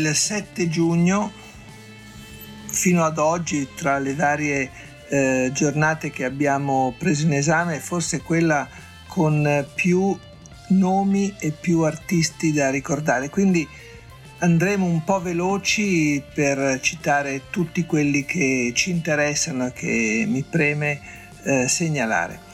Il 7 giugno, fino ad oggi tra le varie eh, giornate che abbiamo preso in esame, forse quella con più nomi e più artisti da ricordare. Quindi andremo un po' veloci per citare tutti quelli che ci interessano e che mi preme eh, segnalare.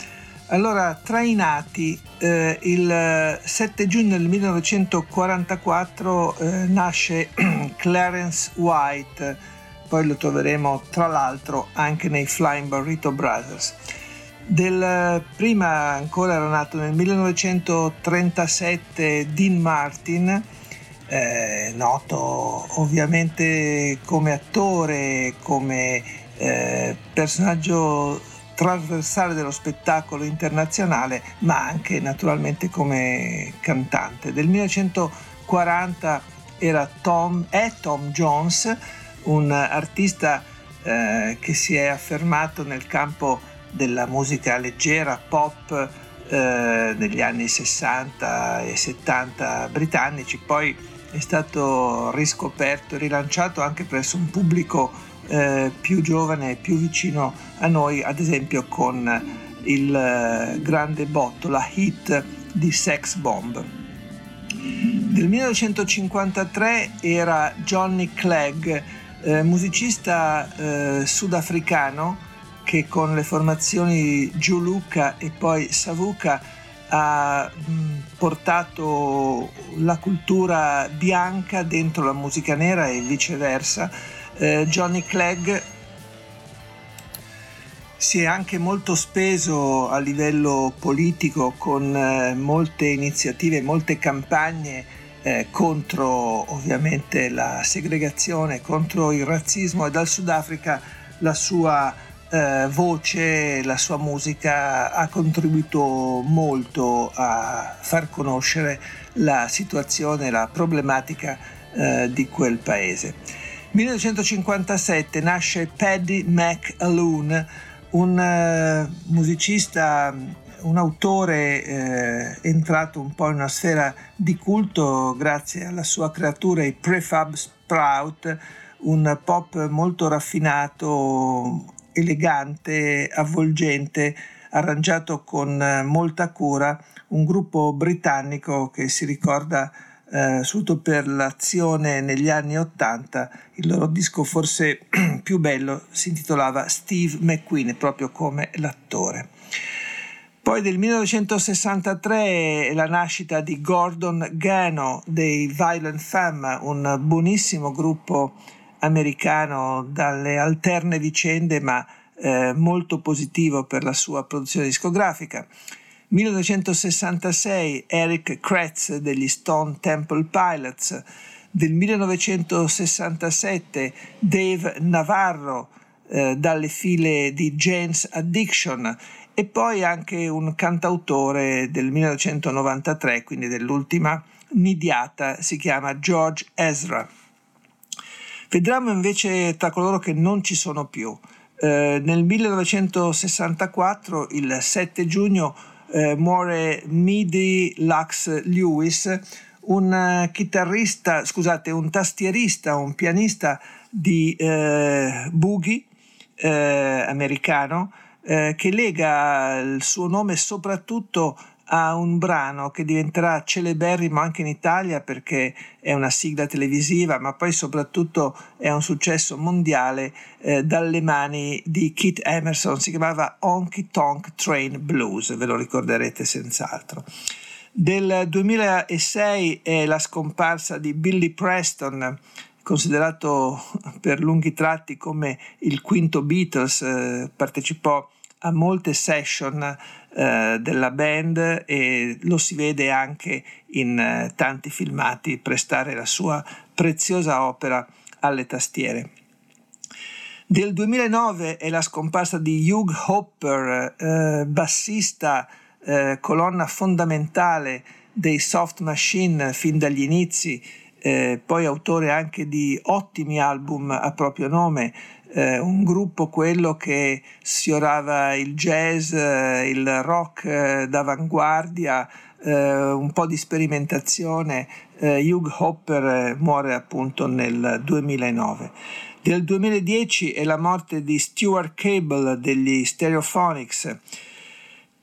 Allora, tra i nati, eh, il 7 giugno del 1944 eh, nasce Clarence White, poi lo troveremo tra l'altro anche nei Flying Burrito Brothers. Del, prima ancora era nato nel 1937 Dean Martin, eh, noto ovviamente come attore, come eh, personaggio trasversale dello spettacolo internazionale, ma anche naturalmente come cantante. Del 1940 era Tom, è Tom Jones, un artista eh, che si è affermato nel campo della musica leggera, pop, eh, negli anni 60 e 70 britannici, poi è stato riscoperto e rilanciato anche presso un pubblico eh, più giovane e più vicino a noi, ad esempio con il eh, grande botto, la hit di Sex Bomb. Del 1953 era Johnny Clegg, eh, musicista eh, sudafricano che con le formazioni Giuluka e poi Savuka ha mh, portato la cultura bianca dentro la musica nera e viceversa eh, Johnny Clegg si è anche molto speso a livello politico con eh, molte iniziative, molte campagne eh, contro ovviamente la segregazione, contro il razzismo e dal Sudafrica la sua eh, voce, la sua musica ha contribuito molto a far conoscere la situazione, la problematica eh, di quel paese. 1957 nasce Paddy McAloon, un uh, musicista, un autore eh, entrato un po' in una sfera di culto grazie alla sua creatura, i Prefab Sprout, un pop molto raffinato, elegante, avvolgente, arrangiato con molta cura, un gruppo britannico che si ricorda eh, soprattutto per l'azione negli anni Ottanta, il loro disco forse più bello si intitolava Steve McQueen, proprio come l'attore. Poi del 1963 la nascita di Gordon Gano dei Violent Femme, un buonissimo gruppo americano dalle alterne vicende ma eh, molto positivo per la sua produzione discografica. 1966 Eric Kretz degli Stone Temple Pilots, del 1967 Dave Navarro eh, dalle file di Jane's Addiction e poi anche un cantautore del 1993, quindi dell'ultima nidiata, si chiama George Ezra. Vedremo invece tra coloro che non ci sono più. Eh, nel 1964, il 7 giugno, eh, muore Midi Lux Lewis, un eh, chitarrista, scusate, un tastierista, un pianista di eh, boogie eh, americano eh, che lega il suo nome soprattutto a un brano che diventerà celeberrimo anche in Italia perché è una sigla televisiva, ma poi soprattutto è un successo mondiale eh, dalle mani di Keith Emerson, si chiamava Honky Tonk Train Blues, ve lo ricorderete senz'altro. Del 2006 è la scomparsa di Billy Preston, considerato per lunghi tratti come il quinto Beatles, eh, partecipò a molte session eh, della band e lo si vede anche in eh, tanti filmati prestare la sua preziosa opera alle tastiere. Del 2009 è la scomparsa di Hugh Hopper, eh, bassista, eh, colonna fondamentale dei Soft Machine fin dagli inizi, poi autore anche di ottimi album a proprio nome, eh, un gruppo quello che sfiorava il jazz, eh, il rock eh, d'avanguardia, eh, un po' di sperimentazione. Hugh Hopper muore appunto nel 2009. Del 2010 è la morte di Stuart Cable degli Stereophonics.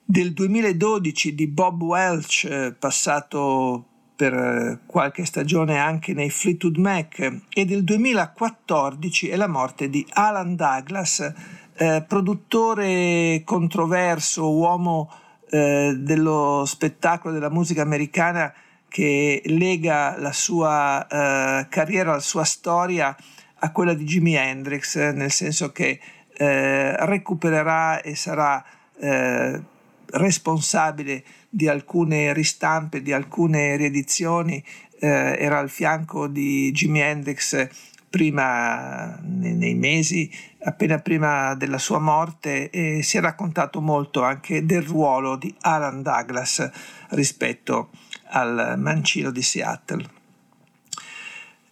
Del 2012 di Bob Welch, passato per eh, qualche stagione anche nei Fleetwood Mac e del 2014 è la morte di Alan Douglas, eh, produttore controverso, uomo eh, dello spettacolo della musica americana che lega la sua eh, carriera, la sua storia a quella di Jimi Hendrix, nel senso che eh, recupererà e sarà eh, responsabile di alcune ristampe, di alcune riedizioni, eh, era al fianco di Jimi Hendrix prima, nei, mesi, appena prima della sua morte, e si è raccontato molto anche del ruolo di Alan Douglas rispetto al mancino di Seattle.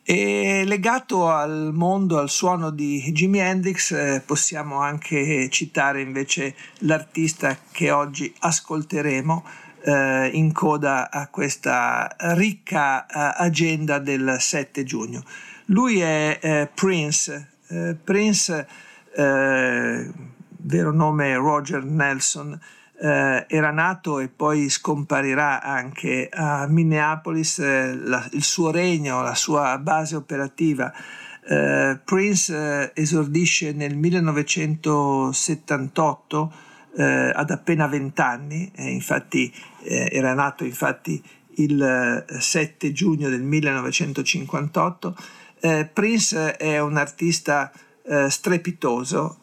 E legato al mondo, al suono di Jimi Hendrix, eh, possiamo anche citare invece l'artista che oggi ascolteremo eh, in coda a questa ricca eh, agenda del 7 giugno. Lui è eh, Prince, eh, Prince, eh, vero nome Roger Nelson, eh, era nato e poi scomparirà anche a Minneapolis la, il suo regno, la sua base operativa. Prince esordisce nel 1978 eh, ad appena 20 anni, infatti eh, era nato infatti il 7 giugno del 1958. Prince è un artista strepitoso,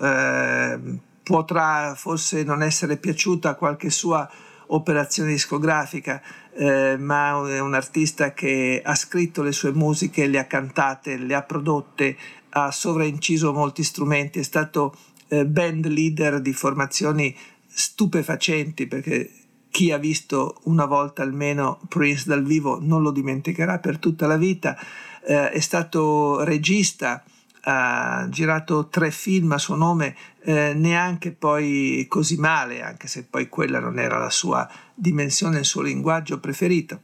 potrà forse non essere piaciuta qualche sua operazione discografica, eh, ma è un artista che ha scritto le sue musiche, le ha cantate, le ha prodotte, ha sovrainciso molti strumenti, è stato eh, band leader di formazioni stupefacenti perché chi ha visto una volta almeno Prince dal vivo non lo dimenticherà per tutta la vita, eh, è stato regista, ha girato tre film a suo nome, eh, neanche poi così male, anche se poi quella non era la sua dimensione, il suo linguaggio preferito.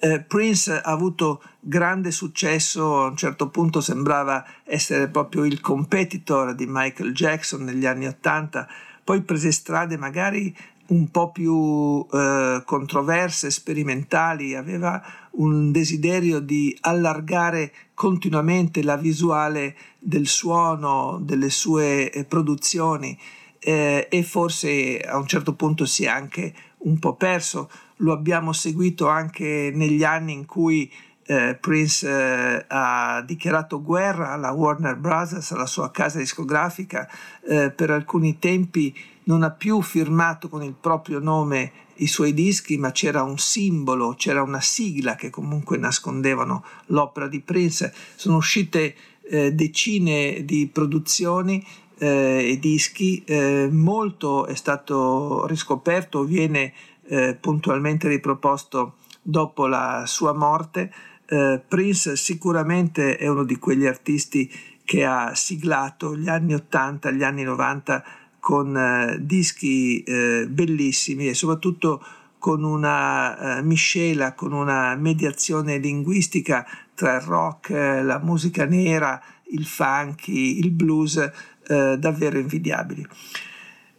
Eh, Prince ha avuto grande successo, a un certo punto sembrava essere proprio il competitor di Michael Jackson negli anni Ottanta, poi prese strade magari un po' più eh, controverse, sperimentali, aveva un desiderio di allargare continuamente la visuale del suono, delle sue eh, produzioni eh, e forse a un certo punto si è anche un po' perso. Lo abbiamo seguito anche negli anni in cui eh, Prince eh, ha dichiarato guerra alla Warner Bros., alla sua casa discografica, eh, per alcuni tempi non ha più firmato con il proprio nome i suoi dischi, ma c'era un simbolo, c'era una sigla che comunque nascondevano l'opera di Prince. Sono uscite eh, decine di produzioni eh, e dischi, eh, molto è stato riscoperto, viene eh, puntualmente riproposto dopo la sua morte. Eh, Prince sicuramente è uno di quegli artisti che ha siglato gli anni 80, gli anni 90 con eh, dischi eh, bellissimi e soprattutto con una eh, miscela, con una mediazione linguistica tra il rock, eh, la musica nera, il funky, il blues, davvero invidiabili.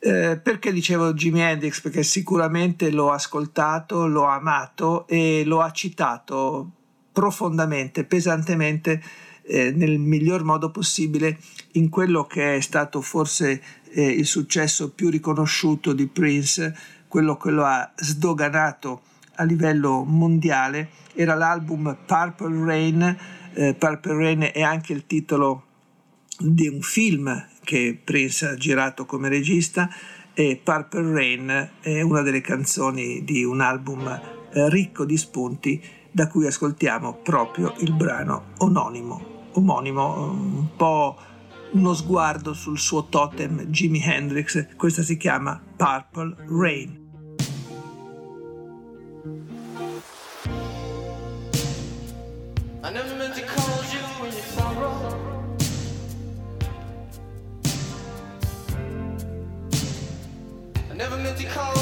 Eh, perché dicevo Jimi Hendrix? Perché sicuramente l'ho ascoltato, l'ho amato e lo ha citato profondamente, pesantemente, eh, nel miglior modo possibile in quello che è stato forse eh, il successo più riconosciuto di Prince, quello che lo ha sdoganato a livello mondiale, era l'album Purple Rain. Eh, Purple Rain è anche il titolo di un film che Prince ha girato come regista e Purple Rain è una delle canzoni di un album eh, ricco di spunti da cui ascoltiamo proprio il brano omonimo, omonimo un po' uno sguardo sul suo totem Jimi Hendrix, questa si chiama Purple Rain. what you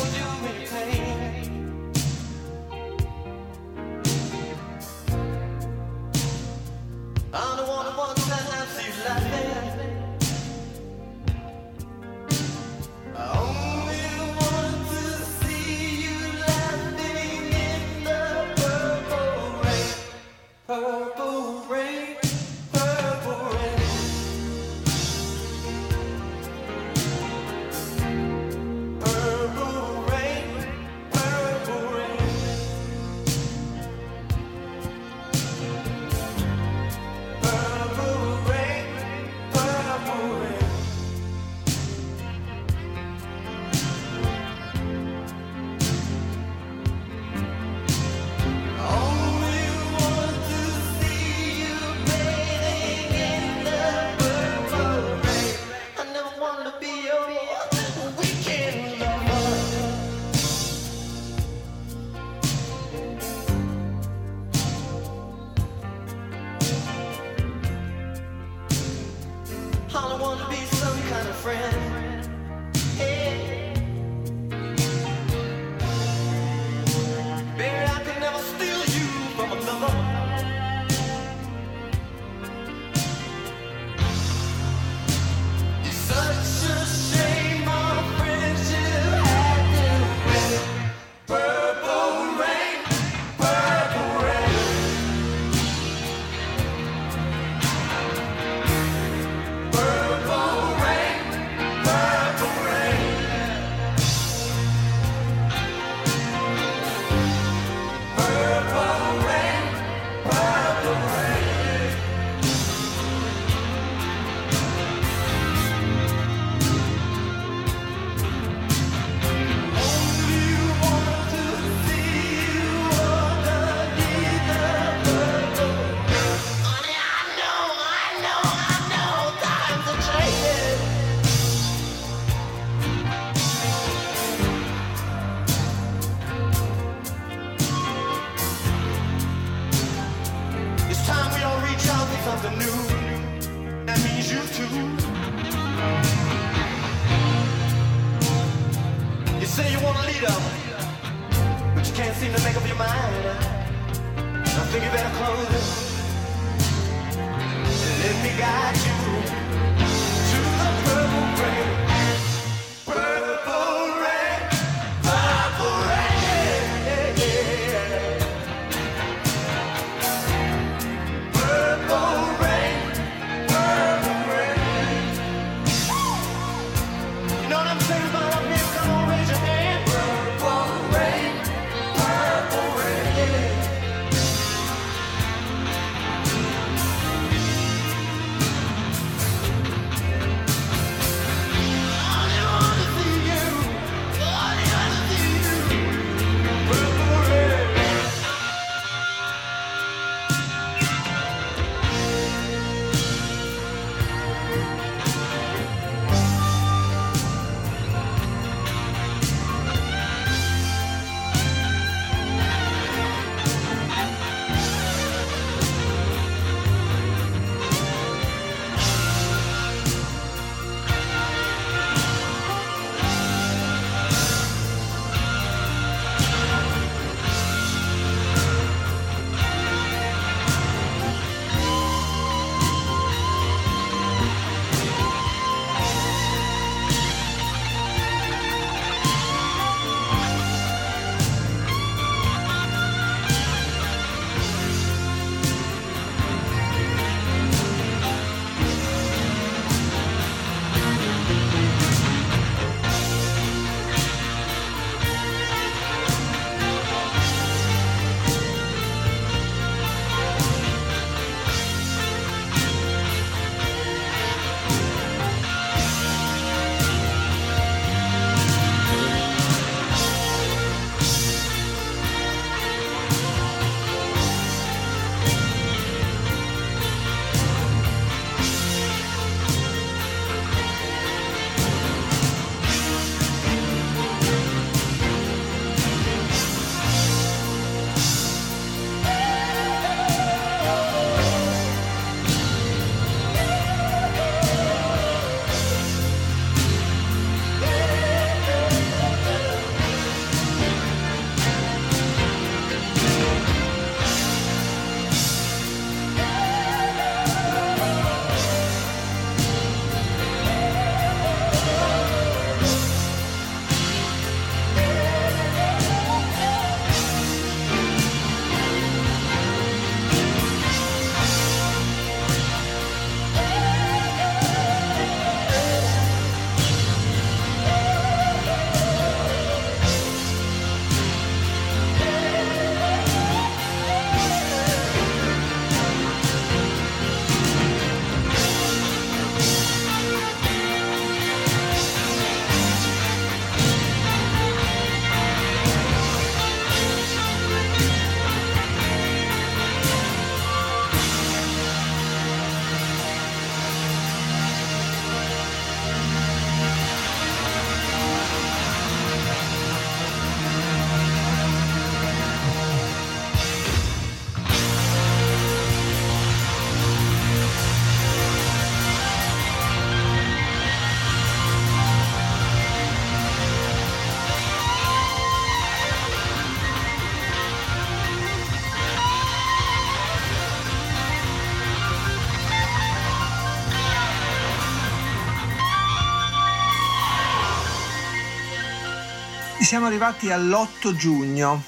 siamo arrivati all'8 giugno.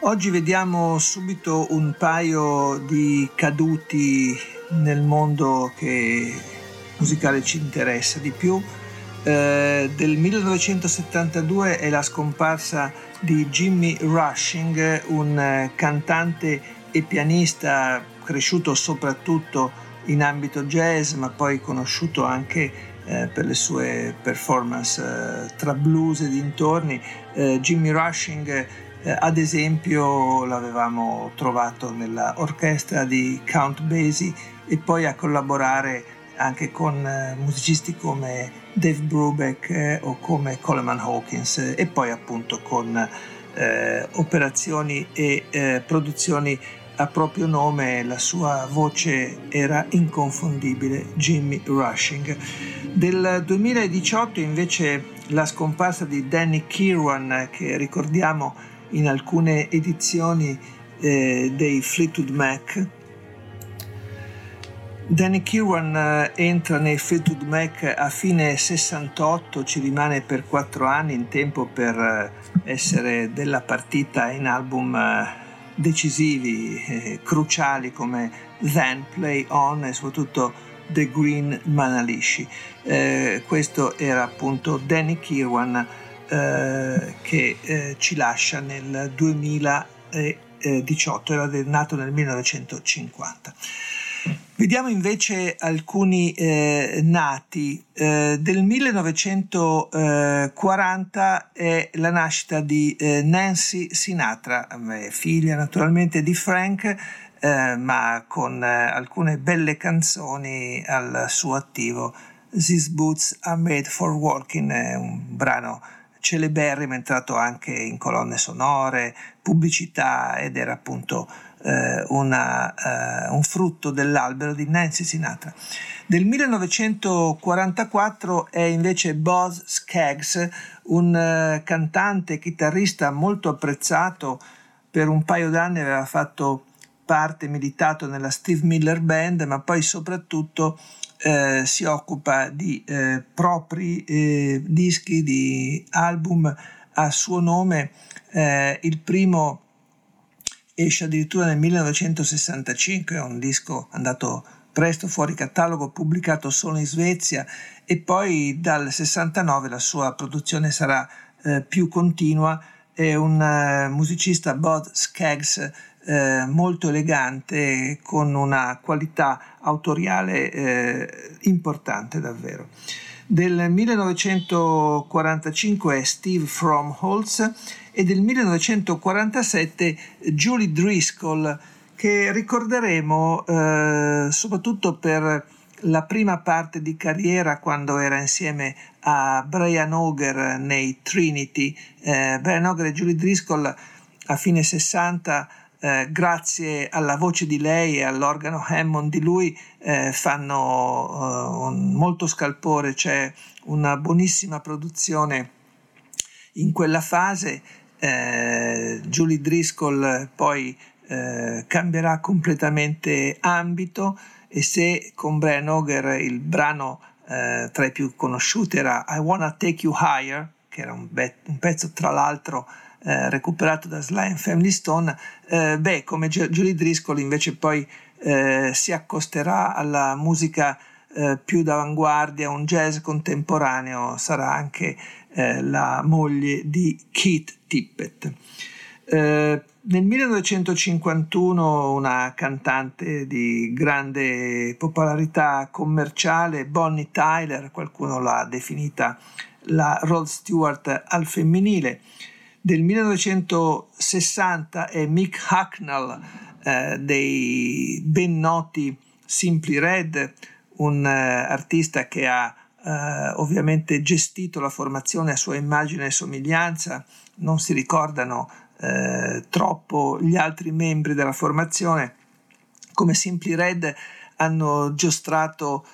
Oggi vediamo subito un paio di caduti nel mondo che musicale ci interessa di più. Eh, del 1972 è la scomparsa di Jimmy Rushing, un cantante e pianista cresciuto soprattutto in ambito jazz, ma poi conosciuto anche eh, per le sue performance eh, tra blues e dintorni. Eh, Jimmy Rushing, eh, ad esempio, l'avevamo trovato nella orchestra di Count Basie e poi a collaborare anche con eh, musicisti come Dave Brubeck o come Coleman Hawkins e poi appunto con operazioni e produzioni a proprio nome, la sua voce era inconfondibile, Jimmy Rushing. Del 2018 invece la scomparsa di Danny Kirwan, che ricordiamo in alcune edizioni eh, dei Fleetwood Mac. Danny Kirwan eh, entra nei Fleetwood Mac a fine 68, ci rimane per quattro anni in tempo per eh, essere della partita in album eh, decisivi, eh, cruciali come Then Play On e soprattutto The Green Manalishi. Eh, questo era appunto Danny Kirwan eh, che eh, ci lascia nel 2018, era nato nel 1950. Vediamo invece alcuni eh, nati. Eh, del 1940 è la nascita di eh, Nancy Sinatra, figlia naturalmente di Frank, eh, ma con eh, alcune belle canzoni al suo attivo. These Boots Are Made for Walking un brano celeberrimo, entrato anche in colonne sonore, pubblicità ed era appunto eh, una, eh, un frutto dell'albero di Nancy Sinatra. Del 1944 è invece Buzz Skaggs, un eh, cantante e chitarrista molto apprezzato, per un paio d'anni aveva fatto parte, militato nella Steve Miller Band, ma poi soprattutto eh, si occupa di eh, propri eh, dischi, di album a suo nome. Eh, il primo esce addirittura nel 1965, è un disco andato presto fuori catalogo, pubblicato solo in Svezia e poi dal 69 la sua produzione sarà eh, più continua. È un uh, musicista Bod Skaggs eh, molto elegante con una qualità autoriale eh, importante davvero. Del 1945 è Steve Fromholz e del 1947 Julie Driscoll, che ricorderemo eh, soprattutto per la prima parte di carriera quando era insieme a Brian Auger nei Trinity. Eh, Brian Auger e Julie Driscoll a fine 60 eh, grazie alla voce di lei e all'organo Hammond di lui eh, fanno uh, molto scalpore, c'è una buonissima produzione in quella fase eh, Julie Driscoll poi eh, cambierà completamente ambito e se con Brian Auger il brano eh, tra i più conosciuti era I Wanna Take You Higher, che era un, be- un pezzo tra l'altro eh, recuperato da and Family Stone, eh, beh, come Julie Driscoll invece poi eh, si accosterà alla musica eh, più d'avanguardia, un jazz contemporaneo, sarà anche eh, la moglie di Keith Tippett. Eh, nel 1951 una cantante di grande popolarità commerciale, Bonnie Tyler, qualcuno l'ha definita la Rod Stewart al femminile. Del 1960 è Mick Hucknall eh, dei ben noti Simply Red, un uh, artista che ha uh, ovviamente gestito la formazione a sua immagine e somiglianza, non si ricordano uh, troppo gli altri membri della formazione, come Simply Red hanno giostrato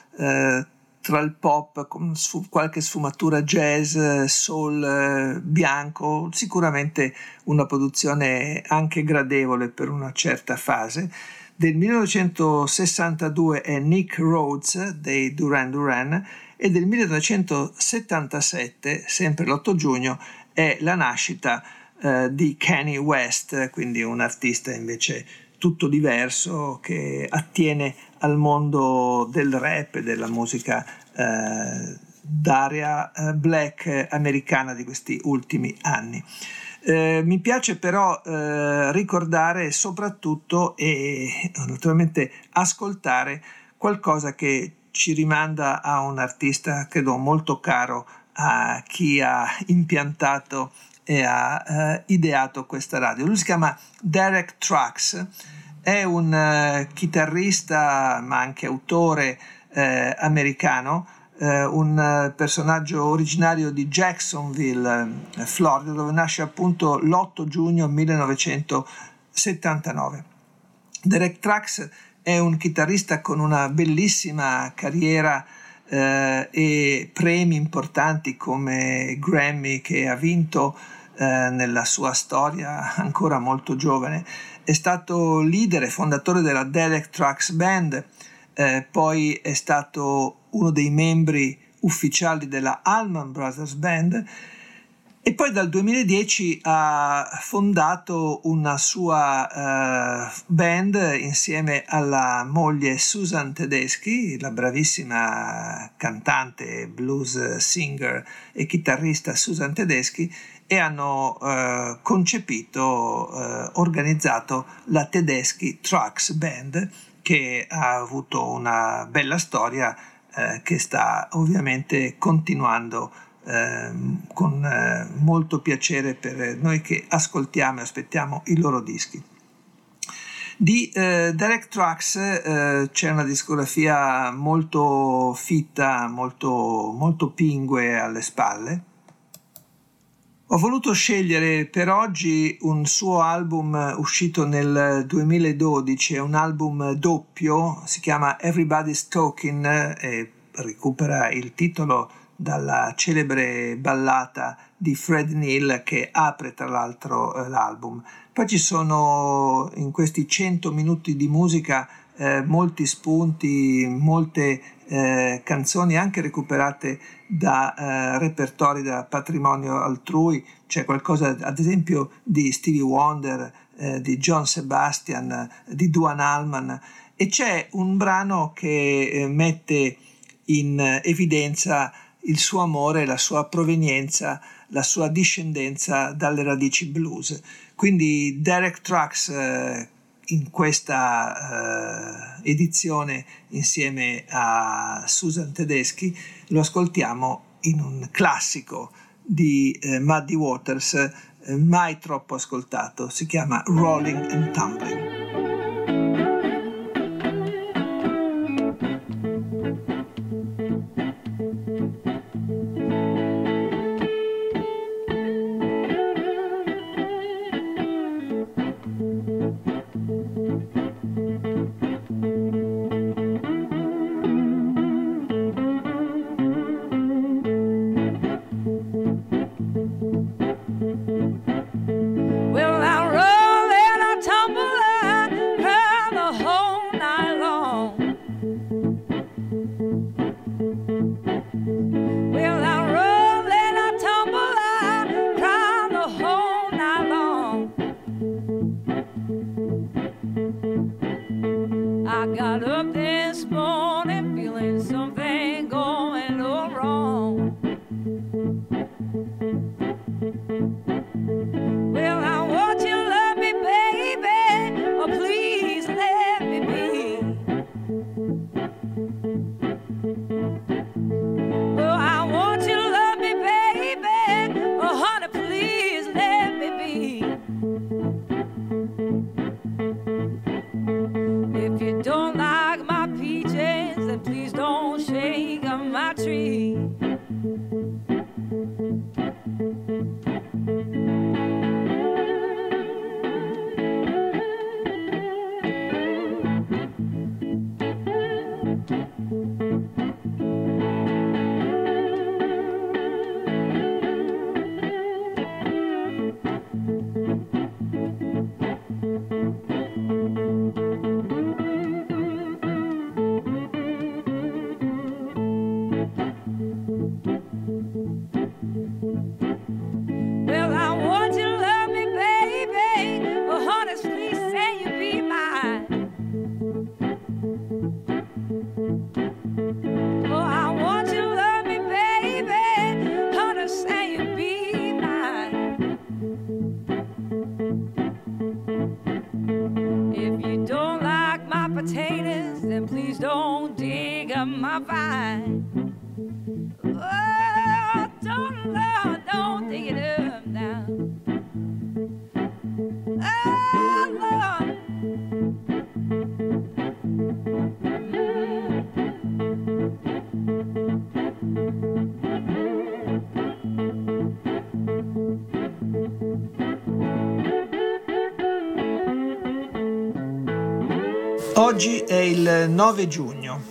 tra il pop con sf- qualche sfumatura jazz, soul, bianco, sicuramente una produzione anche gradevole per una certa fase. Del 1962 è Nick Rhodes dei Duran Duran e del 1977, sempre l'8 giugno, è la nascita eh, di Kanye West, quindi un artista invece tutto diverso che attiene al mondo del rap e della musica eh, d'area eh, black americana di questi ultimi anni. Eh, mi piace però eh, ricordare soprattutto e naturalmente ascoltare qualcosa che ci rimanda a un artista credo molto caro a chi ha impiantato e ha eh, ideato questa radio. Lui si chiama Derek Trucks, è un eh, chitarrista ma anche autore eh, americano, eh, un eh, personaggio originario di Jacksonville, eh, Florida, dove nasce appunto l'8 giugno 1979. Derek Trucks è un chitarrista con una bellissima carriera eh, e premi importanti come Grammy che ha vinto eh, nella sua storia ancora molto giovane. È stato leader e fondatore della Derek Trucks Band, eh, poi è stato uno dei membri ufficiali della Allman Brothers Band e poi dal 2010 ha fondato una sua uh, band insieme alla moglie Susan Tedeschi, la bravissima cantante, blues singer e chitarrista Susan Tedeschi, e hanno uh, concepito, uh, organizzato la Tedeschi Trucks Band che ha avuto una bella storia che sta ovviamente continuando Ehm, con eh, molto piacere per noi che ascoltiamo e aspettiamo i loro dischi. Di eh, Derek Trucks eh, c'è una discografia molto fitta, molto, molto pingue alle spalle. Ho voluto scegliere per oggi un suo album uscito nel 2012, è un album doppio, si chiama Everybody's Talking e recupera il titolo dalla celebre ballata di Fred Neal che apre tra l'altro eh, l'album. Poi ci sono in questi 100 minuti di musica eh, molti spunti, molte eh, canzoni anche recuperate da eh, repertori da patrimonio altrui, c'è qualcosa ad esempio di Stevie Wonder, eh, di John Sebastian, di Duane Allman e c'è un brano che eh, mette in evidenza il suo amore, la sua provenienza, la sua discendenza dalle radici blues. Quindi Derek Trucks eh, in questa eh, edizione insieme a Susan Tedeschi lo ascoltiamo in un classico di eh, Muddy Waters eh, mai troppo ascoltato, si chiama Rolling and Tumbling. 9 giugno,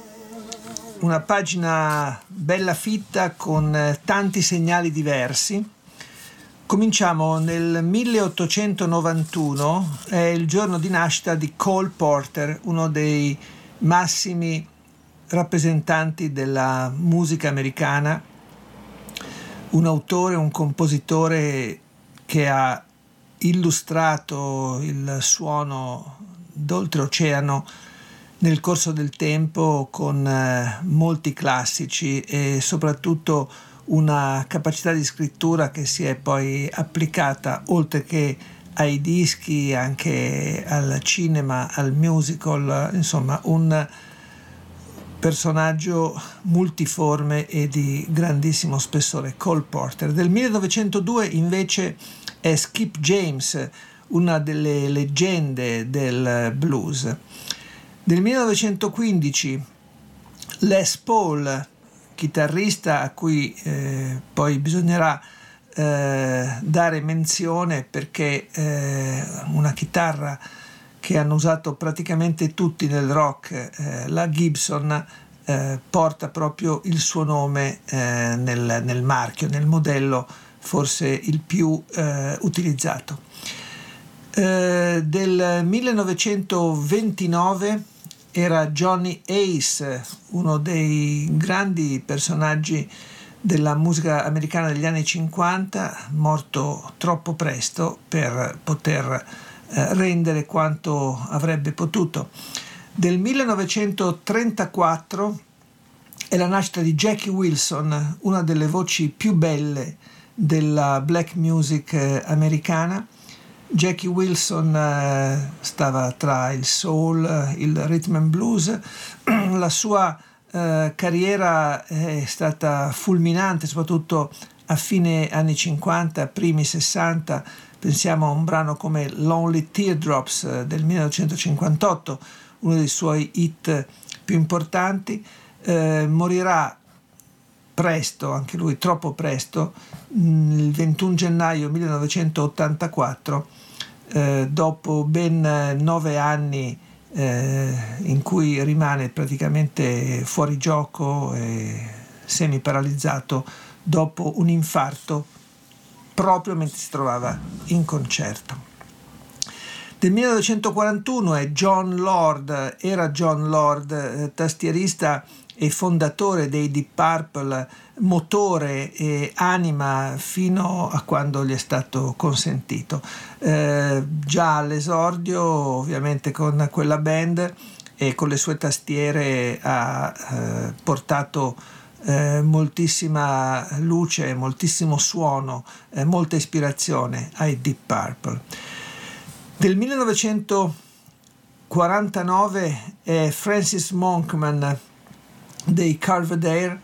una pagina bella fitta con eh, tanti segnali diversi. Cominciamo nel 1891, è il giorno di nascita di Cole Porter, uno dei massimi rappresentanti della musica americana, un autore, un compositore che ha illustrato il suono d'oltreoceano nel corso del tempo con eh, molti classici e soprattutto una capacità di scrittura che si è poi applicata oltre che ai dischi, anche al cinema, al musical, insomma un personaggio multiforme e di grandissimo spessore, Cole Porter. Del 1902 invece è Skip James, una delle leggende del blues. Del 1915 Les Paul, chitarrista a cui eh, poi bisognerà eh, dare menzione perché eh, una chitarra che hanno usato praticamente tutti nel rock, eh, la Gibson, eh, porta proprio il suo nome eh, nel, nel, marchio, nel modello forse il più utilizzato. del 1929 era Johnny Ace, uno dei grandi personaggi della musica americana degli anni 50, morto troppo presto per poter eh, rendere quanto avrebbe potuto. Del 1934 è la nascita di Jackie Wilson, una delle voci più belle della black music eh, americana Jackie Wilson eh, stava tra il soul, il rhythm and blues, la sua eh, carriera è stata fulminante, soprattutto a fine anni 50, primi 60, pensiamo a un brano come Lonely Teardrops eh, del 1958, uno dei suoi hit più importanti, eh, morirà presto, anche lui troppo presto, il 21 gennaio 1984, eh, dopo ben nove anni eh, in cui rimane praticamente fuori gioco e semi paralizzato dopo un infarto proprio mentre si trovava in concerto. Del 1941 è John Lord, era John Lord, eh, tastierista e fondatore dei Deep Purple, motore e anima fino a quando gli è stato consentito. Eh, già all'esordio, ovviamente con quella band e con le sue tastiere ha eh, portato eh, moltissima luce, moltissimo suono, eh, molta ispirazione ai Deep Purple. Del 1949 è Francis Monkman dei Carved Air,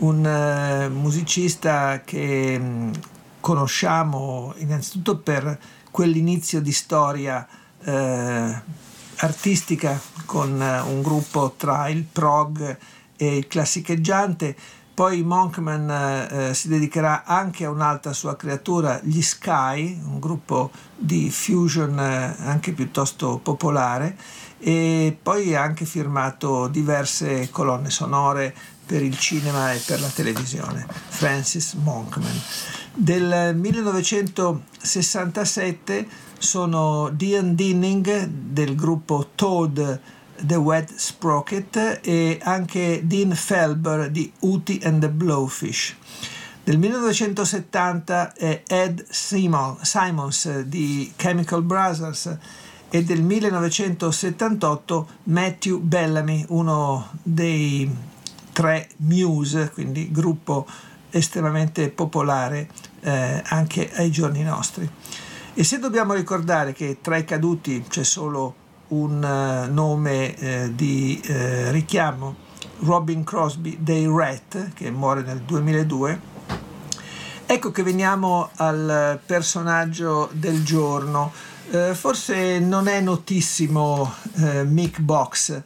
un uh, musicista che um, conosciamo innanzitutto per quell'inizio di storia uh, artistica con uh, un gruppo tra il prog e il classicheggiante. Poi Monkman eh, si dedicherà anche a un'altra sua creatura, gli Sky, un gruppo di fusion eh, anche piuttosto popolare, e poi ha anche firmato diverse colonne sonore per il cinema e per la televisione, Francis Monkman. Del 1967 sono Dean Dinning del gruppo Toad The Wet Sprocket e anche Dean Felber di Uti and the Blowfish. Del 1970 è Ed Simons di Chemical Brothers e del 1978 Matthew Bellamy, uno dei tre Muse, quindi gruppo estremamente popolare eh, anche ai giorni nostri. E se dobbiamo ricordare che tra i caduti c'è solo un uh, nome uh, di uh, richiamo, Robin Crosby dei Rat, che muore nel 2002. Ecco che veniamo al personaggio del giorno. forse non è notissimo Mick Box,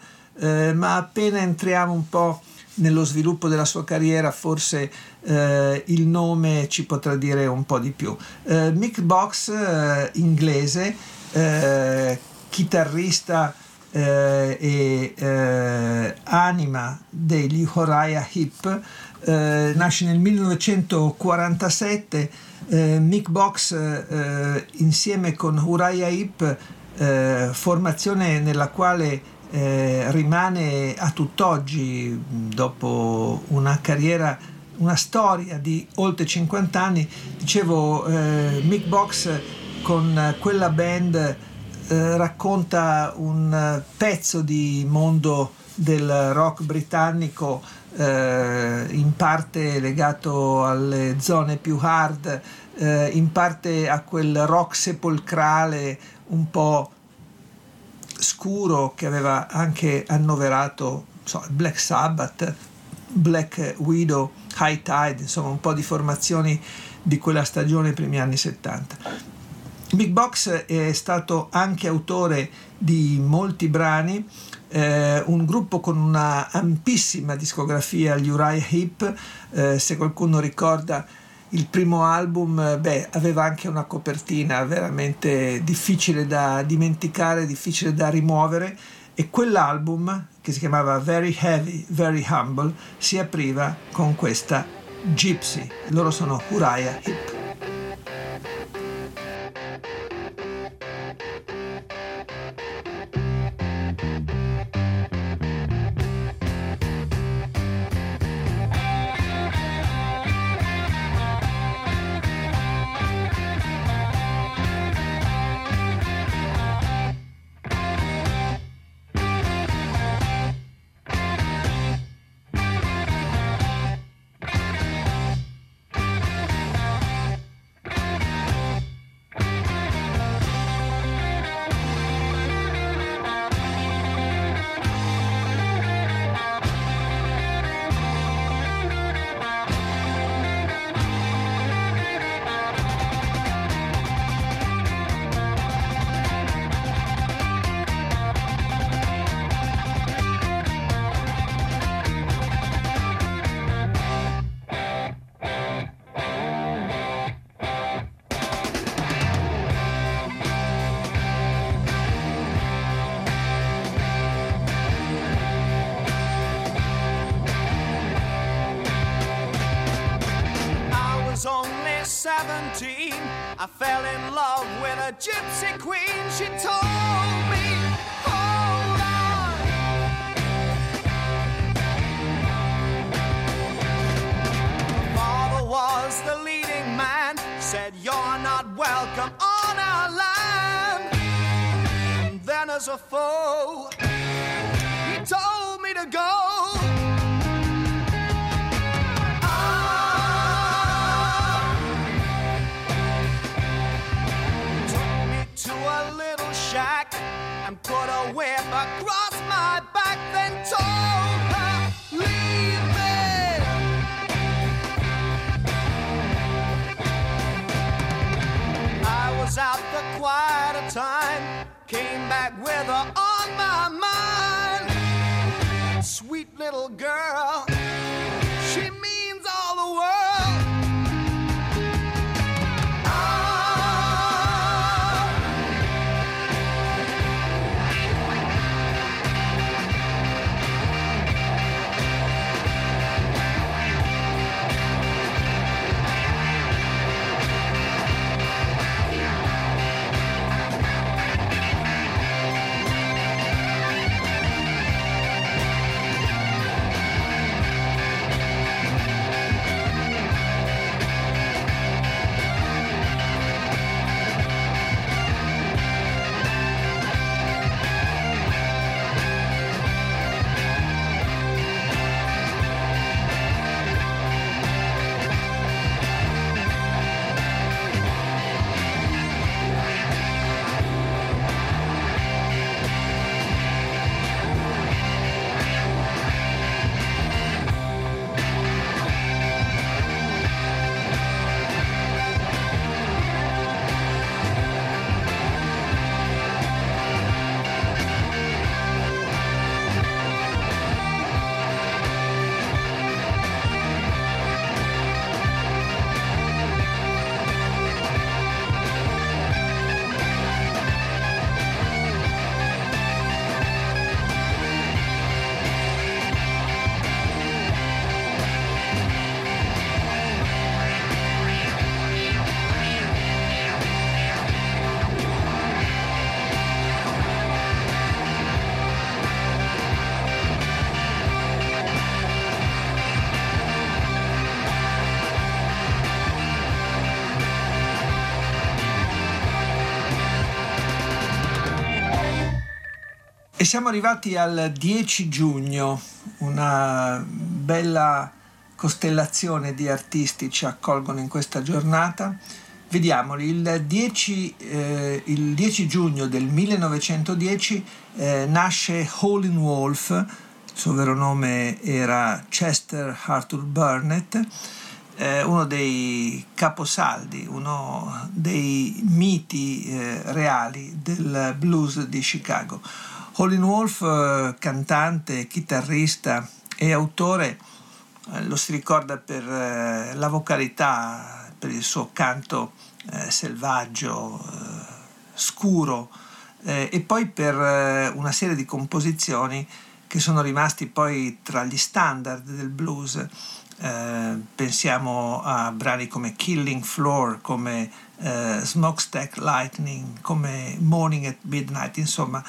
ma appena entriamo un po' nello sviluppo della sua carriera forse eh, il nome ci potrà dire un po' di più. Eh, Mick Box, eh, inglese, eh, chitarrista eh, e eh, anima degli Uriah Heep, nasce nel 1947. Mick Box insieme con Uriah Heep, formazione nella quale eh, rimane a tutt'oggi, dopo una carriera, una storia di oltre 50 anni, dicevo, eh, Mick Box con quella band eh, racconta un pezzo di mondo del rock britannico eh, in parte legato alle zone più hard, eh, in parte a quel rock sepolcrale un po' scuro che aveva anche annoverato so, Black Sabbath, Black Widow, High Tide, insomma un po' di formazioni di quella stagione primi anni 70. Big Box è stato anche autore di molti brani, eh, un gruppo con una ampissima discografia, gli Uriah Heep, eh, se qualcuno ricorda il primo album beh, aveva anche una copertina veramente difficile da dimenticare, difficile da rimuovere e quell'album che si chiamava Very Heavy, Very Humble si apriva con questa Gypsy. Loro sono Uriah Heep. Came back with her on my mind. Sweet little girl. E siamo arrivati al 10 giugno, una bella costellazione di artisti ci accolgono in questa giornata. Vediamoli, il 10, eh, il 10 giugno del 1910 eh, nasce Howlin' Wolf, il suo vero nome era Chester Arthur Burnett, eh, uno dei caposaldi, uno dei miti eh, reali del blues di Chicago. Howlin' Wolf, eh, cantante, chitarrista e autore, eh, lo si ricorda per eh, la vocalità, per il suo canto selvaggio, scuro e poi per una serie di composizioni che sono rimasti poi tra gli standard del blues. Eh, pensiamo a brani come Killing Floor, come eh, Smokestack Lightning, come Morning at Midnight, insomma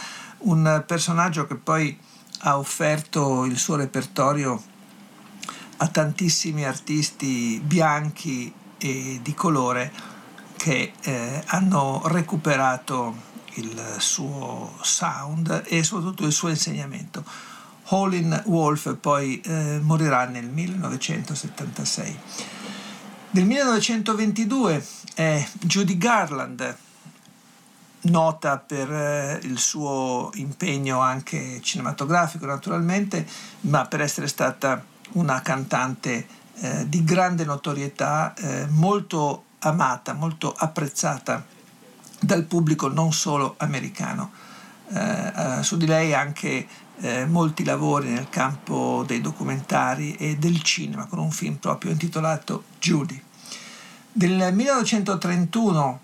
un personaggio che poi ha offerto il suo repertorio a tantissimi artisti bianchi e di colore che eh, hanno recuperato il suo sound e soprattutto il suo insegnamento. Howlin' Wolf poi eh, morirà nel 1976. Nel 1922 è Judy Garland, nota per eh, il suo impegno anche cinematografico naturalmente, ma per essere stata una cantante eh, di grande notorietà, eh, molto amata, molto apprezzata dal pubblico non solo americano. Eh, eh, su di lei anche eh, molti lavori nel campo dei documentari e del cinema, con un film proprio intitolato Judy. Del 1931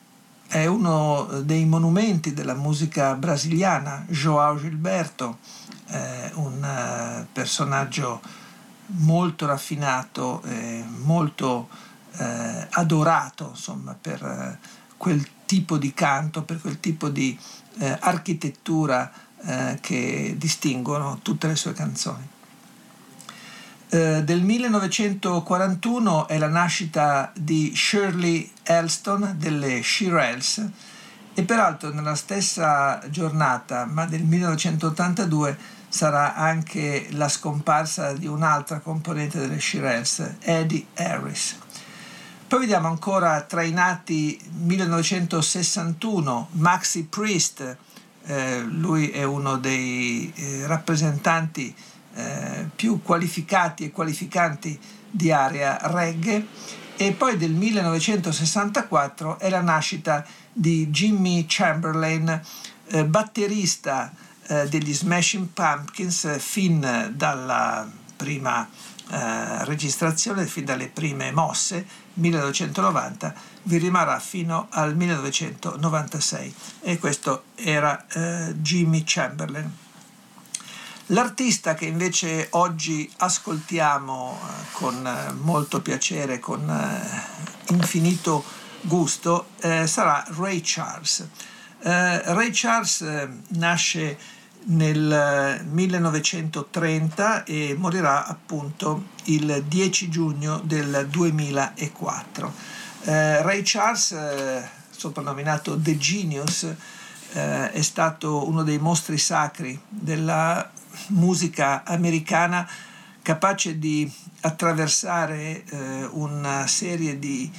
è uno dei monumenti della musica brasiliana, João Gilberto, eh, un uh, personaggio molto raffinato, eh, molto eh, adorato insomma, per eh, quel tipo di canto, per quel tipo di eh, architettura eh, che distinguono tutte le sue canzoni. Eh, del 1941 è la nascita di Shirley Elston delle Shirelles e peraltro nella stessa giornata, ma del 1982, sarà anche la scomparsa di un'altra componente delle Shirelles, Eddie Harris. Poi vediamo ancora tra i nati 1961 Maxi Priest, eh, lui è uno dei eh, rappresentanti eh, più qualificati e qualificanti di area reggae e poi del 1964 è la nascita di Jimmy Chamberlain, eh, batterista eh, degli Smashing Pumpkins fin dalla prima eh, registrazione, fin dalle prime mosse, 1990, vi rimarrà fino al 1996 e questo era eh, Jimmy Chamberlain. L'artista che invece oggi ascoltiamo eh, con eh, molto piacere, con eh, infinito gusto, sarà Ray Charles. Ray Charles nasce nel 1930 e morirà appunto il 10 giugno del 2004. Ray Charles, soprannominato The Genius, è stato uno dei mostri sacri della musica americana capace di attraversare eh, una serie di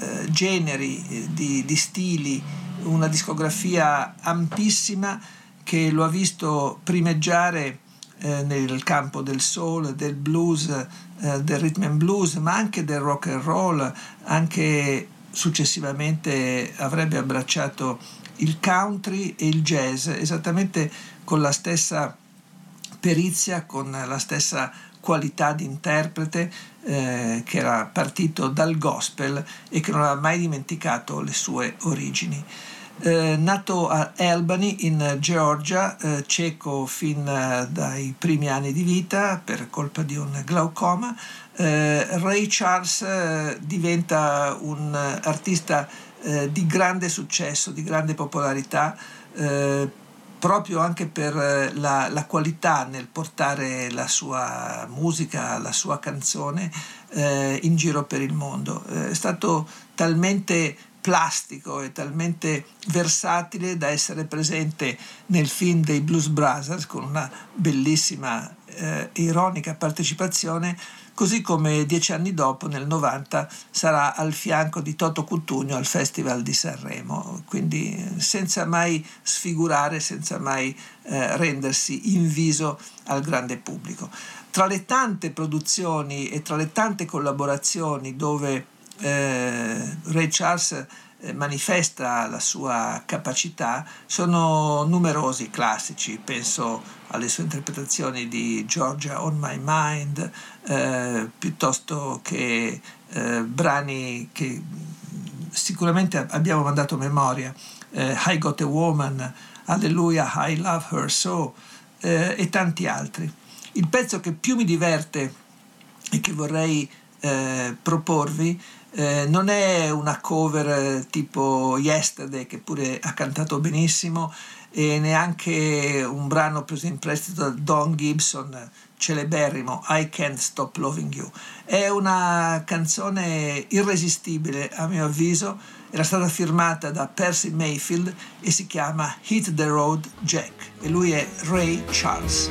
eh, generi, eh, di, di stili, una discografia ampissima che lo ha visto primeggiare eh, nel campo del soul, del blues, eh, del rhythm and blues, ma anche del rock and roll, anche successivamente avrebbe abbracciato il country e il jazz, esattamente con la stessa perizia, con la stessa qualità di interprete eh, che era partito dal gospel e che non aveva mai dimenticato le sue origini. Eh, nato a Albany in Georgia, eh, cieco fin eh, dai primi anni di vita per colpa di un glaucoma, eh, Ray Charles eh, diventa un artista di grande successo, di grande popolarità proprio anche per eh, la, la, qualità nel portare la sua musica, la sua canzone eh, in giro per il mondo. Eh, è stato talmente plastico e talmente versatile da essere presente nel film dei Blues Brothers con una bellissima eh, ironica partecipazione, così come dieci anni dopo, nel 90, sarà al fianco di Toto Cutugno al Festival di Sanremo, quindi senza mai sfigurare, senza mai eh, rendersi inviso al grande pubblico. Tra le tante produzioni e tra le tante collaborazioni dove eh, Ray Charles eh, manifesta la sua capacità sono numerosi classici, penso alle sue interpretazioni di Georgia on My Mind, eh, piuttosto che eh, brani che sicuramente abbiamo mandato a memoria, eh, I Got a Woman, Alleluia, I Love Her So eh, e tanti altri. Il pezzo che più mi diverte e che vorrei eh, proporvi eh, non è una cover tipo Yesterday che pure ha cantato benissimo e neanche un brano preso in prestito da Don Gibson celeberrimo I Can't Stop Loving You. È una canzone irresistibile a mio avviso. Era stata firmata da Percy Mayfield e si chiama Hit the Road Jack. E lui è Ray Charles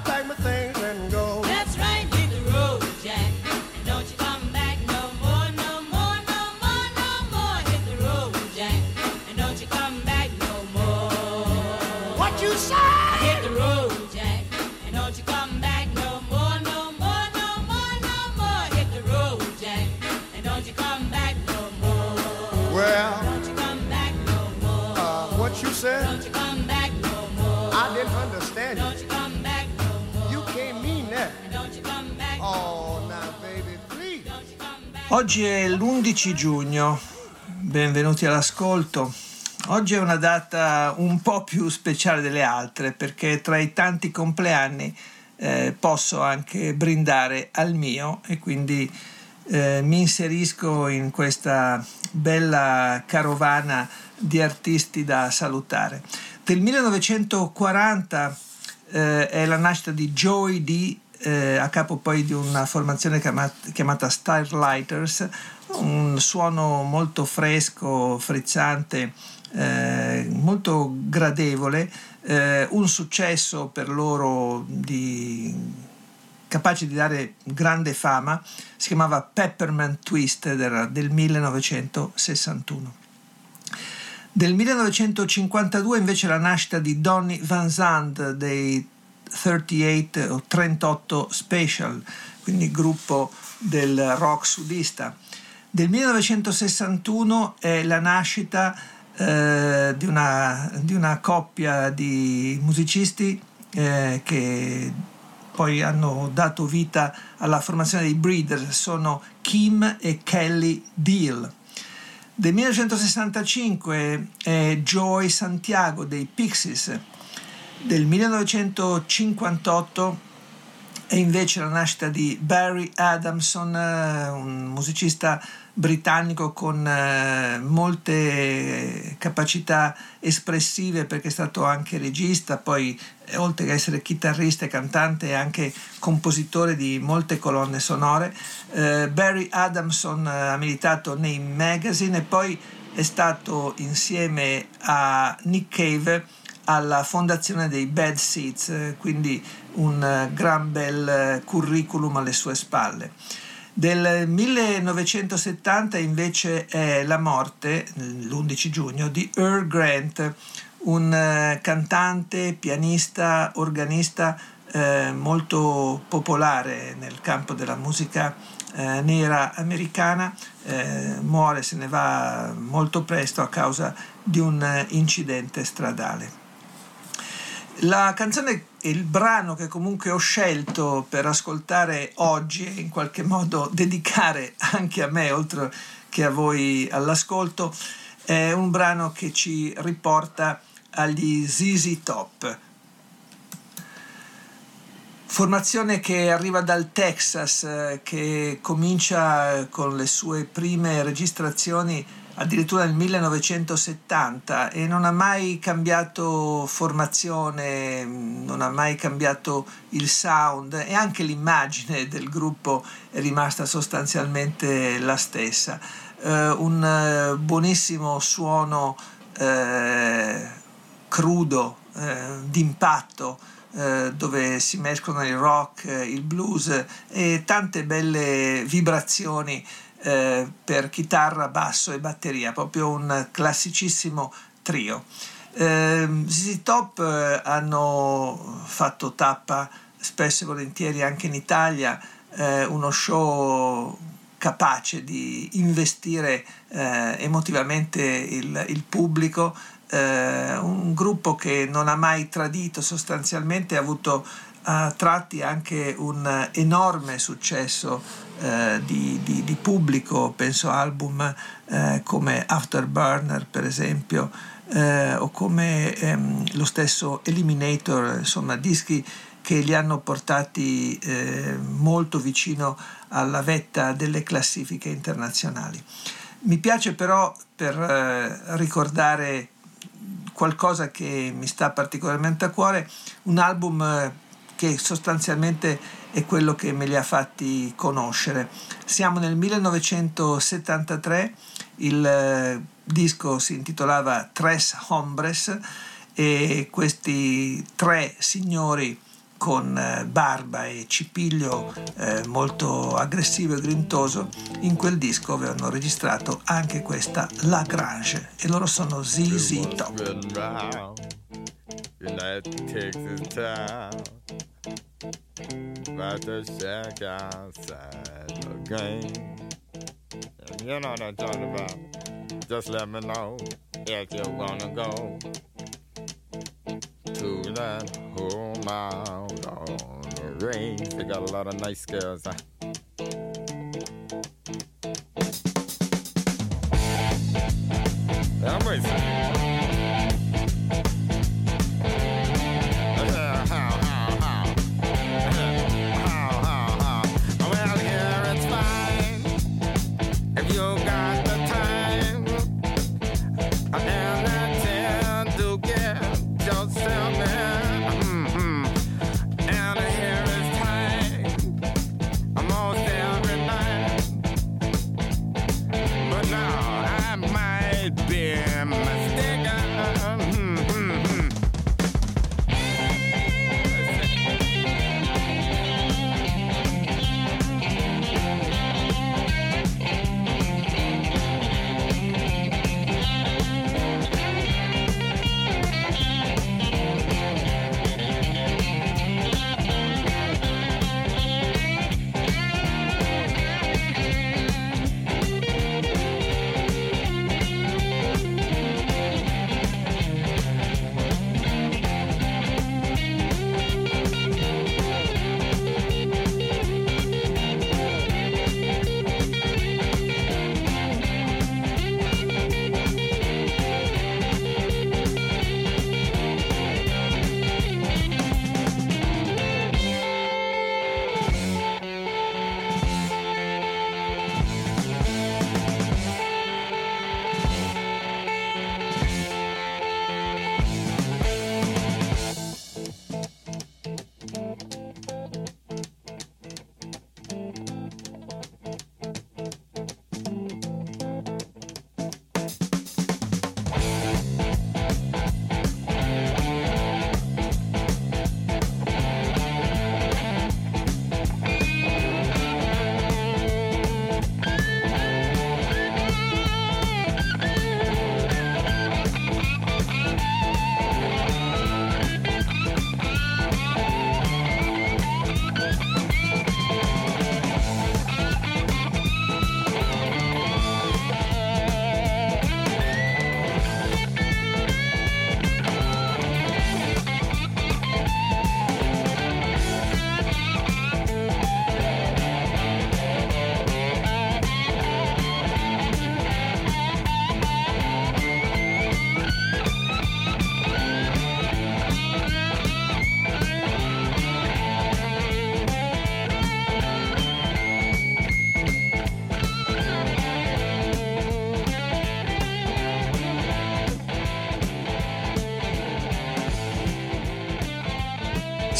Oggi è l'11 giugno, benvenuti all'ascolto. Oggi è una data un po' più speciale delle altre perché tra i tanti compleanni eh, posso anche brindare al mio e quindi eh, mi inserisco in questa bella carovana di artisti da salutare. Del 1940 eh, è la nascita di Joey D eh, a capo poi di una formazione chiamata, chiamata Starlighters, un suono molto fresco, frizzante, eh, molto gradevole, eh, un successo per loro di, capace di dare grande fama, si chiamava Peppermint Twist era del 1961. Del 1952 invece la nascita di Donny Van Zandt dei 38 o 38 Special, quindi gruppo del rock sudista. Del 1961 è la nascita eh, di, una, di, una, coppia di musicisti eh, che poi hanno dato vita alla formazione dei Breeders, sono Kim e Kelly Deal. Del 1965 è Joy Santiago dei Pixies. Del 1958 è invece la nascita di Barry Adamson, un musicista britannico con molte capacità espressive perché è stato anche regista, poi oltre che essere chitarrista e cantante è anche compositore di molte colonne sonore. Barry Adamson ha militato nei magazine e poi è stato insieme a Nick Cave alla fondazione dei Bad Seeds, eh, quindi un eh, gran bel eh, curriculum alle sue spalle. Del 1970 invece è la morte, l'11 giugno, di Earl Grant, un cantante, pianista, organista eh, molto popolare nel campo della musica eh, nera americana, eh, muore, se ne va molto presto a causa di un incidente stradale. La canzone il brano che comunque ho scelto per ascoltare oggi e in qualche modo dedicare anche a me, oltre che a voi all'ascolto, è un brano che ci riporta agli ZZ Top. Formazione che arriva dal Texas, eh, che comincia con le sue prime registrazioni addirittura nel 1970 e non ha mai cambiato formazione, non ha mai cambiato il sound e anche l'immagine del gruppo è rimasta sostanzialmente la stessa. Eh, un eh, buonissimo suono eh, crudo, eh, d'impatto eh, dove si mescolano il rock, eh, il blues e tante belle vibrazioni eh, per chitarra, basso e batteria, proprio un classicissimo trio. Eh, ZZ Top eh, hanno fatto tappa spesso e volentieri anche in Italia, eh, uno show capace di investire eh, emotivamente il, il pubblico, eh, un gruppo che non ha mai tradito sostanzialmente, ha avuto a tratti anche un enorme successo eh, di, di, di, pubblico, penso album eh, come Afterburner per esempio, eh, o come ehm, lo stesso Eliminator, insomma dischi che li hanno portati eh, molto vicino alla vetta delle classifiche internazionali. Mi piace però per eh, ricordare qualcosa che mi sta particolarmente a cuore, un album eh, che sostanzialmente è quello che me li ha fatti conoscere. Siamo nel 1973, il eh, disco si intitolava Tres Hombres e questi tre signori con eh, barba e cipiglio eh, molto aggressivo e grintoso, in quel disco avevano registrato anche questa La Grange e loro sono ZZ Top. About to shack outside the game. You know what I'm talking about. Just let me know if you wanna go to that home out on the range. They got a lot of nice girls. Huh?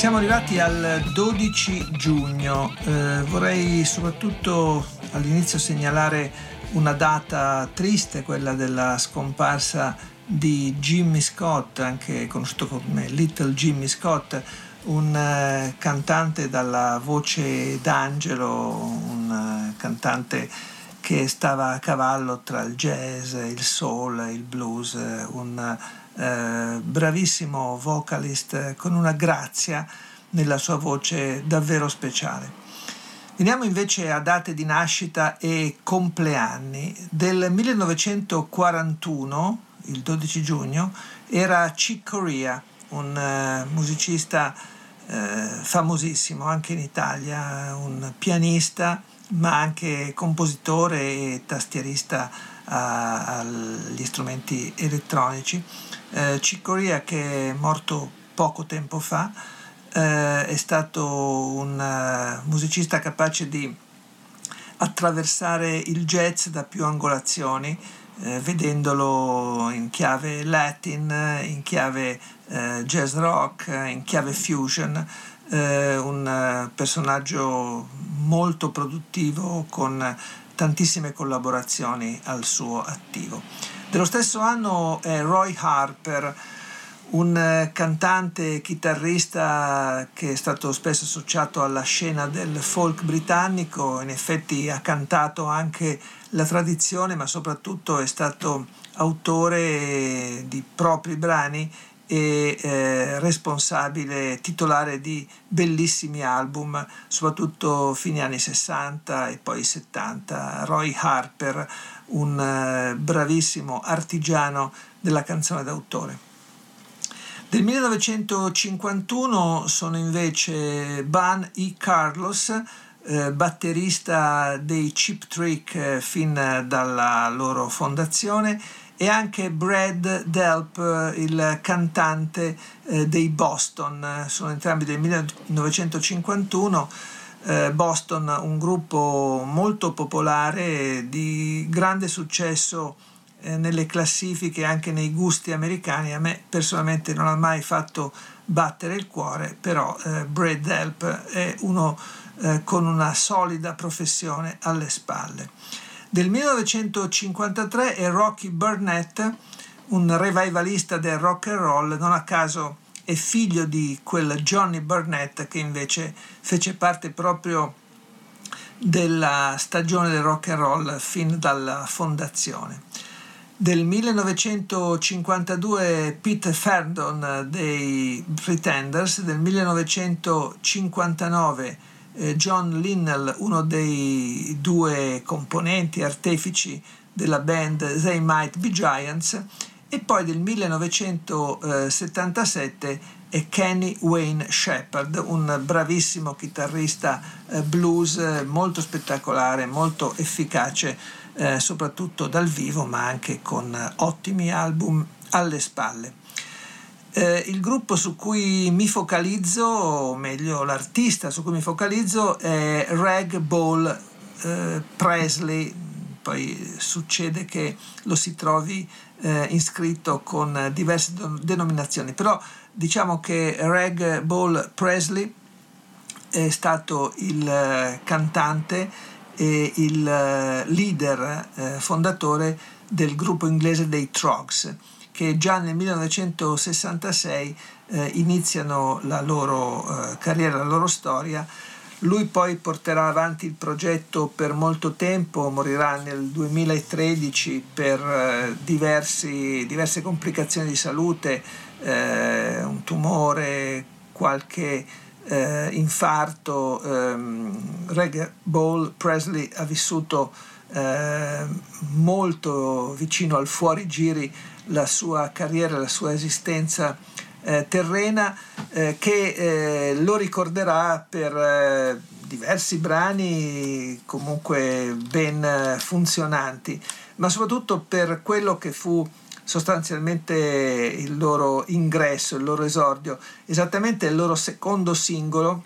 Siamo arrivati al 12 giugno, eh, vorrei soprattutto all'inizio segnalare una data triste, quella della scomparsa di Jimmy Scott, anche conosciuto come Little Jimmy Scott, un eh, cantante dalla voce d'angelo, un eh, cantante che stava a cavallo tra il jazz, il soul, il blues, un eh, bravissimo vocalist con una grazia nella sua voce davvero speciale. Veniamo invece a date di nascita e compleanni. Del 1941, il 12 giugno, era Chick Corea, un uh, musicista uh, famosissimo anche in Italia, un pianista ma anche compositore e tastierista uh, agli strumenti elettronici. Chick Corea che è morto poco tempo fa eh, è stato un uh, musicista capace di attraversare il jazz da più angolazioni, eh, vedendolo in chiave latin, in chiave eh, jazz rock, in chiave fusion, eh, un personaggio molto produttivo con tantissime collaborazioni al suo attivo. Dello stesso anno è Roy Harper, un eh, cantante chitarrista che è stato spesso associato alla scena del folk britannico, in effetti ha cantato anche la tradizione, ma soprattutto è stato autore di propri brani e eh, responsabile titolare di bellissimi album, soprattutto fine anni 60 e poi 70. Roy Harper, un eh, bravissimo artigiano della canzone d'autore. Del 1951 sono invece Ban E. Carlos, eh, batterista dei Chip Trick eh, fin dalla loro fondazione, e anche Brad Delp, eh, il cantante eh, dei Boston. Sono entrambi del 1951. Eh, Boston, un gruppo molto popolare di grande successo eh, nelle classifiche, anche nei gusti americani. A me personalmente non ha mai fatto battere il cuore, però eh, Brad Delp è uno eh, con una solida professione alle spalle. Del 1953 è Rocky Burnett, un revivalista del rock and roll, non a caso è figlio di quel Johnny Burnett che invece fece parte proprio della stagione del rock and roll fin dalla fondazione. Del 1952 Pete Ferdon dei Pretenders, del 1959 eh, John Linnell, uno dei due componenti artefici della band They Might Be Giants, e poi del 1977 è Kenny Wayne Shepard, un bravissimo chitarrista eh, blues molto spettacolare, molto efficace eh, soprattutto dal vivo, ma anche con ottimi album alle spalle. Eh, il gruppo su cui mi focalizzo, o meglio l'artista su cui mi focalizzo, è Rag Ball eh, Presley, poi succede che lo si trovi eh, iscritto con diverse denominazioni, però diciamo che Rag Ball Presley è stato il eh, cantante e il eh, leader eh, fondatore del gruppo inglese dei Trogs, che già nel 1966 eh, iniziano la loro carriera, la loro storia. Lui poi porterà avanti il progetto per molto tempo, morirà nel 2013 per diversi, diverse complicazioni di salute, eh, un tumore, qualche eh, infarto, ehm, Reg Ball Presley ha vissuto eh, molto vicino al fuorigiri la sua carriera, la sua esistenza eh, terrena eh, che eh, lo ricorderà per eh, diversi brani comunque ben funzionanti, ma soprattutto per quello che fu sostanzialmente il loro ingresso, il loro esordio, esattamente il loro secondo singolo,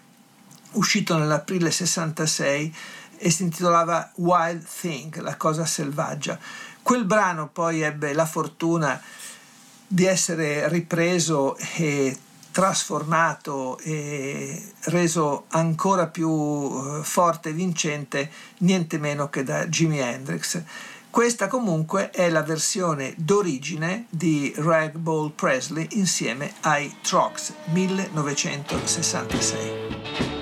uscito nell'aprile 66 e si intitolava Wild Thing, la cosa selvaggia. Quel brano poi ebbe la fortuna di essere ripreso e trasformato e reso ancora più eh, forte e vincente niente meno che da Jimi Hendrix. Questa comunque è la versione d'origine di Rag Ball Presley insieme ai Trox 1966.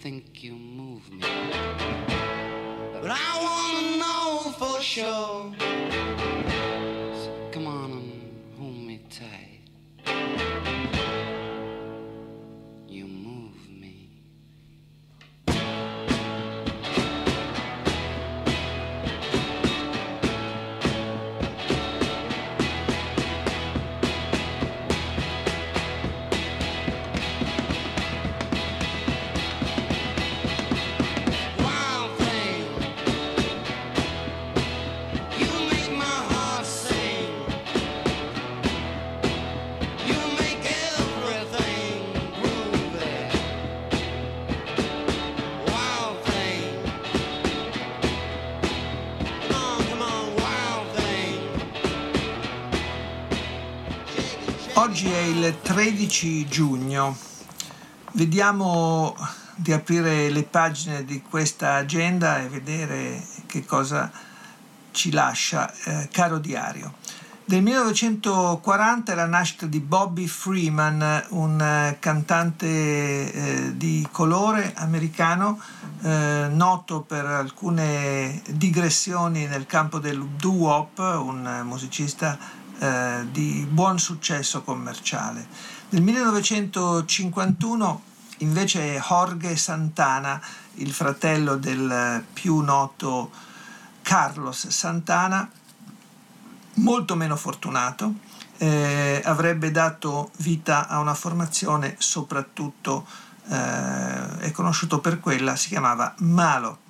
Think you move me. But I wanna know for sure. Oggi è il 13 giugno. Vediamo di aprire le pagine di questa agenda e vedere che cosa ci lascia, eh, caro diario. Del 1940 è la nascita di Bobby Freeman, un eh, cantante eh, di colore americano, eh, noto per alcune digressioni nel campo del doo-wop, un musicista eh, di buon successo commerciale. Nel 1951 invece Jorge Santana, il fratello del più noto Carlos Santana, molto meno fortunato, eh, avrebbe dato vita a una formazione soprattutto, eh, è conosciuto per quella, si chiamava Malo.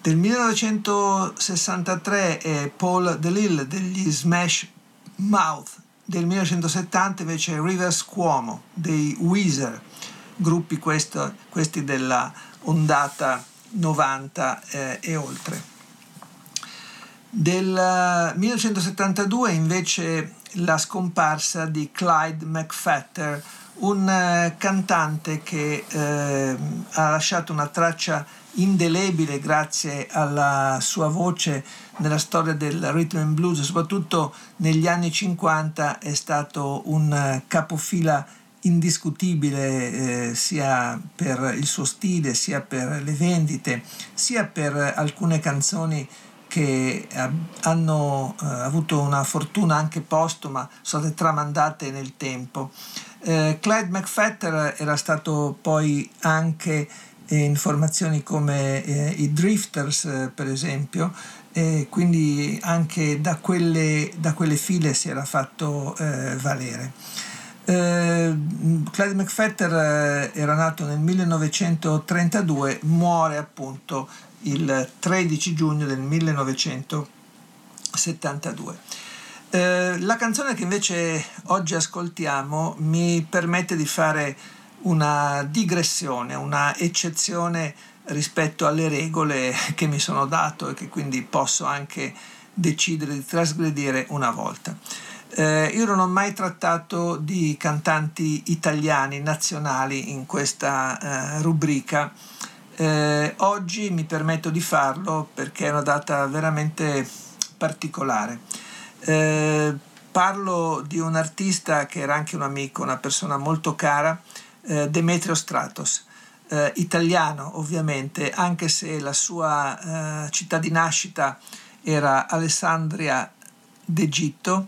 Del 1963 è Paul DeLille degli Smash Mouth, del 1970 invece Rivers Cuomo dei Weezer, gruppi questo- questi della ondata 90 eh, e oltre. Del eh, 1972 invece la scomparsa di Clyde McFatter, un eh, cantante che eh, ha lasciato una traccia indelebile grazie alla sua voce nella storia del rhythm and blues, soprattutto negli anni 50 è stato un eh, capofila indiscutibile eh, sia per il suo stile, sia per le vendite, sia per alcune canzoni che eh, hanno eh, avuto una fortuna anche postuma, sono state tramandate nel tempo. Eh, Clyde McFatter era stato poi anche in formazioni come eh, i Drifters, eh, per esempio, e quindi anche da quelle, da quelle file si era fatto eh, valere. Eh, Clyde McFatter eh, era nato nel 1932, muore appunto il 13 giugno del 1972. Eh, la canzone che invece oggi ascoltiamo mi permette di fare una digressione, una eccezione rispetto alle regole che mi sono dato e che quindi posso anche decidere di trasgredire una volta. Eh, io non ho mai trattato di cantanti italiani nazionali in questa eh, rubrica. Eh, oggi mi permetto di farlo perché è una data veramente particolare. Eh, parlo di un artista che era anche un amico, una persona molto cara, eh, Demetrio Stratos. Eh, italiano ovviamente, anche se la sua città di nascita era Alessandria d'Egitto,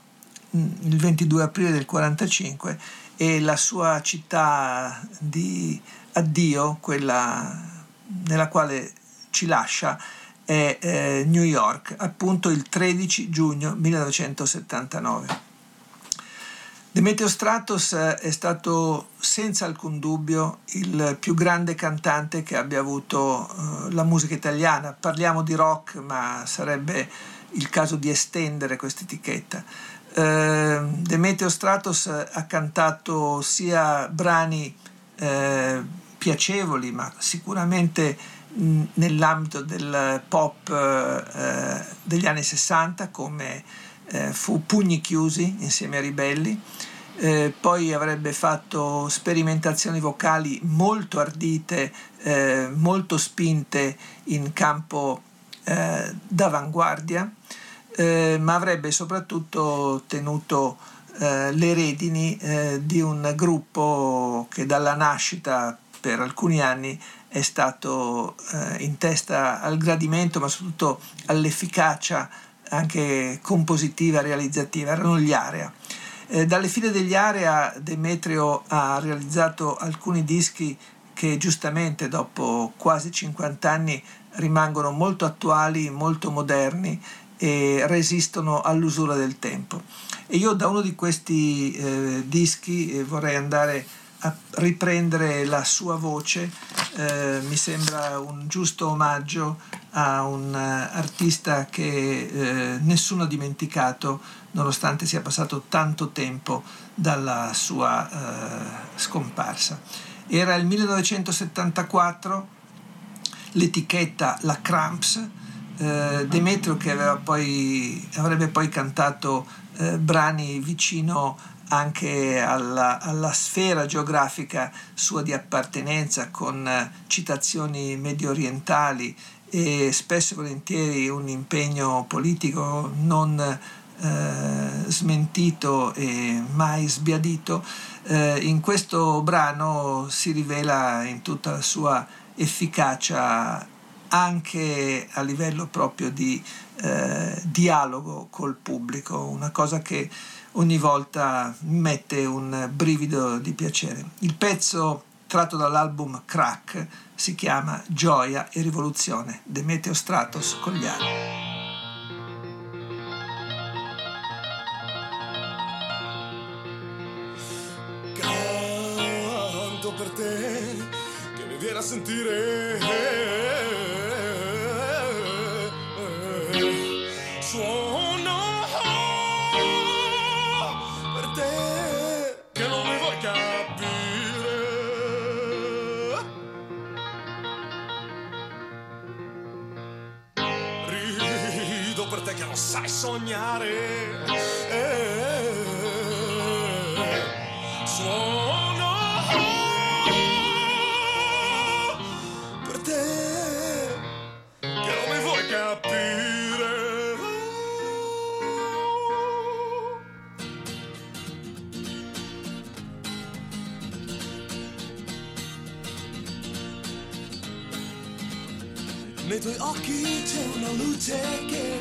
il 22 aprile del 45 e la sua città di addio, quella nella quale ci lascia, è eh, New York, appunto il 13 giugno 1979. Demetrio Stratos è stato senza alcun dubbio il più grande cantante che abbia avuto uh, la musica italiana. Parliamo di rock, ma sarebbe il caso di estendere questa etichetta. Uh, Demetrio Stratos ha cantato sia brani uh, piacevoli, ma sicuramente nell'ambito del pop degli anni 60 come eh, fu Pugni Chiusi insieme a Ribelli, eh, poi avrebbe fatto sperimentazioni vocali molto ardite, eh, molto spinte in campo eh, d'avanguardia, eh, ma avrebbe soprattutto tenuto eh, le redini di un gruppo che dalla nascita per alcuni anni è stato in testa al gradimento, ma soprattutto all'efficacia anche compositiva, realizzativa, erano gli Area. Eh, dalle file degli Area Demetrio ha realizzato alcuni dischi che giustamente dopo quasi 50 anni rimangono molto attuali, molto moderni e resistono all'usura del tempo. E io da uno di questi eh, dischi eh, vorrei andare a riprendere la sua voce, eh, mi sembra un giusto omaggio a un uh, artista che eh, nessuno ha dimenticato nonostante sia passato tanto tempo dalla sua uh, scomparsa. Era il 1974, l'etichetta La Cramps, eh, Demetrio che poi, avrebbe poi cantato eh, brani vicino anche alla, alla, sfera geografica sua di appartenenza con eh, citazioni medio orientali e spesso e volentieri un impegno politico non eh, smentito e mai sbiadito, eh, in questo brano si rivela in tutta la sua efficacia anche a livello proprio di eh, dialogo col pubblico, una cosa che ogni volta mette un brivido di piacere. Il pezzo tratto dall'album Crack si chiama Gioia e Rivoluzione, Demetrio Stratos Cogliano. Canto per te che mi viene a sentire suono sai sognare. Suono per te non mi vuoi capire. Nei tuoi occhi c'è una luce che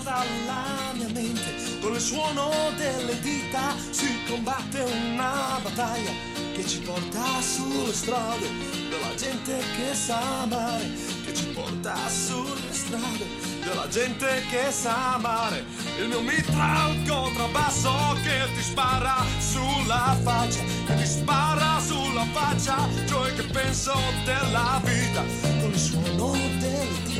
riscalda la mia mente. Con il suono delle dita si combatte una battaglia che ci porta sulle strade della gente che sa amare. Che ci porta sulle strade della gente che sa amare. Il mio mitra al contrabbasso che ti spara sulla faccia, che ti spara sulla faccia, cioè che penso della vita. Con il suono delle dita